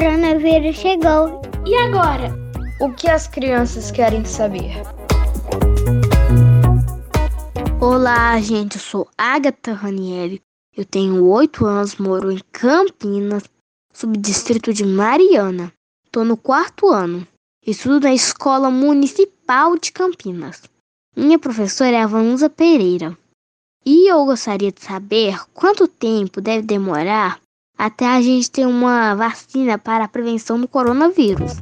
coronavírus chegou. E agora? O que as crianças querem saber? Olá, gente. Eu sou Agatha Ranieri. Eu tenho oito anos, moro em Campinas, subdistrito de Mariana. Estou no quarto ano. Estudo na Escola Municipal de Campinas. Minha professora é a Vanusa Pereira. E eu gostaria de saber quanto tempo deve demorar até a gente ter uma vacina para a prevenção do coronavírus.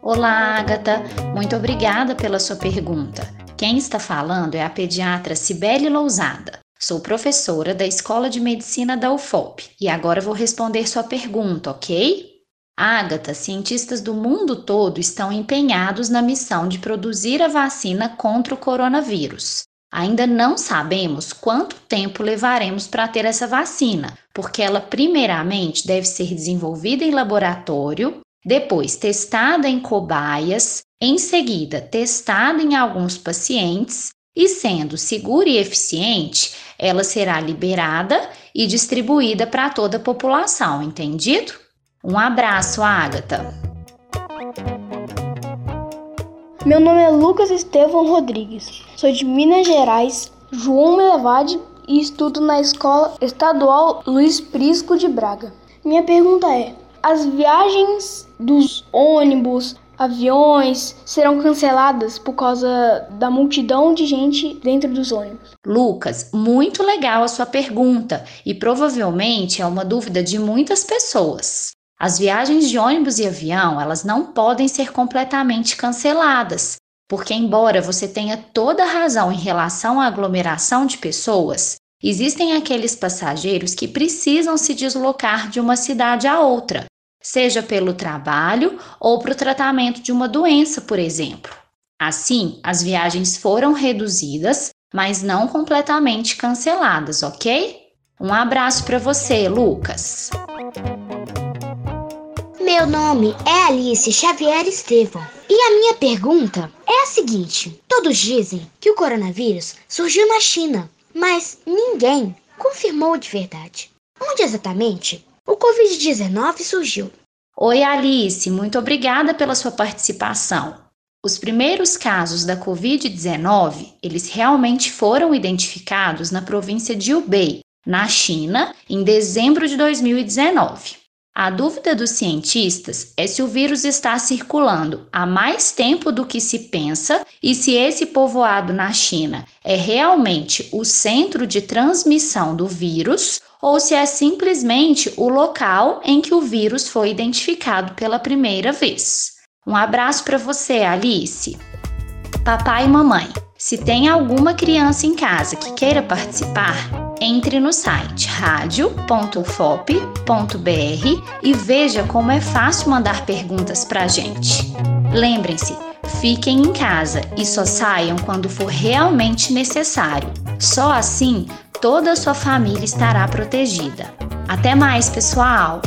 Olá, Agatha. Muito obrigada pela sua pergunta. Quem está falando é a pediatra Cibele Lousada. Sou professora da Escola de Medicina da UFOP e agora vou responder sua pergunta, ok? Ágata, cientistas do mundo todo estão empenhados na missão de produzir a vacina contra o coronavírus. Ainda não sabemos quanto tempo levaremos para ter essa vacina, porque ela, primeiramente, deve ser desenvolvida em laboratório, depois testada em cobaias, em seguida testada em alguns pacientes e, sendo segura e eficiente, ela será liberada e distribuída para toda a população, entendido? Um abraço, Agatha. Meu nome é Lucas Estevão Rodrigues. Sou de Minas Gerais, João Melevade e estudo na Escola Estadual Luiz Prisco de Braga. Minha pergunta é: as viagens dos ônibus, aviões serão canceladas por causa da multidão de gente dentro dos ônibus? Lucas, muito legal a sua pergunta e provavelmente é uma dúvida de muitas pessoas. As viagens de ônibus e avião, elas não podem ser completamente canceladas, porque embora você tenha toda razão em relação à aglomeração de pessoas, existem aqueles passageiros que precisam se deslocar de uma cidade a outra, seja pelo trabalho ou para o tratamento de uma doença, por exemplo. Assim, as viagens foram reduzidas, mas não completamente canceladas, ok? Um abraço para você, Lucas. Meu nome é Alice Xavier Estevão e a minha pergunta é a seguinte: todos dizem que o coronavírus surgiu na China, mas ninguém confirmou de verdade. Onde exatamente o Covid-19 surgiu? Oi, Alice, muito obrigada pela sua participação. Os primeiros casos da Covid-19, eles realmente foram identificados na província de Hubei, na China, em dezembro de 2019. A dúvida dos cientistas é se o vírus está circulando há mais tempo do que se pensa e se esse povoado na China é realmente o centro de transmissão do vírus ou se é simplesmente o local em que o vírus foi identificado pela primeira vez. Um abraço para você, Alice. Papai e mamãe, se tem alguma criança em casa que queira participar, entre no site radio.fop.br e veja como é fácil mandar perguntas para a gente. Lembrem-se, fiquem em casa e só saiam quando for realmente necessário. Só assim toda a sua família estará protegida. Até mais, pessoal!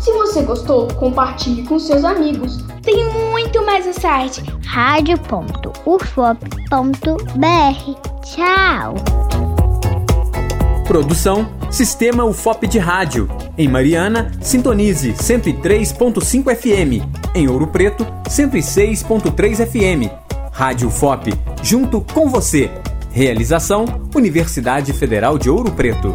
Se você gostou, compartilhe com seus amigos. Tem muito mais no site radio.ufop.br. Tchau! Produção Sistema UFOP de Rádio. Em Mariana, sintonize 103.5 FM. Em Ouro Preto, 106.3 FM. Rádio UFOP, junto com você. Realização Universidade Federal de Ouro Preto.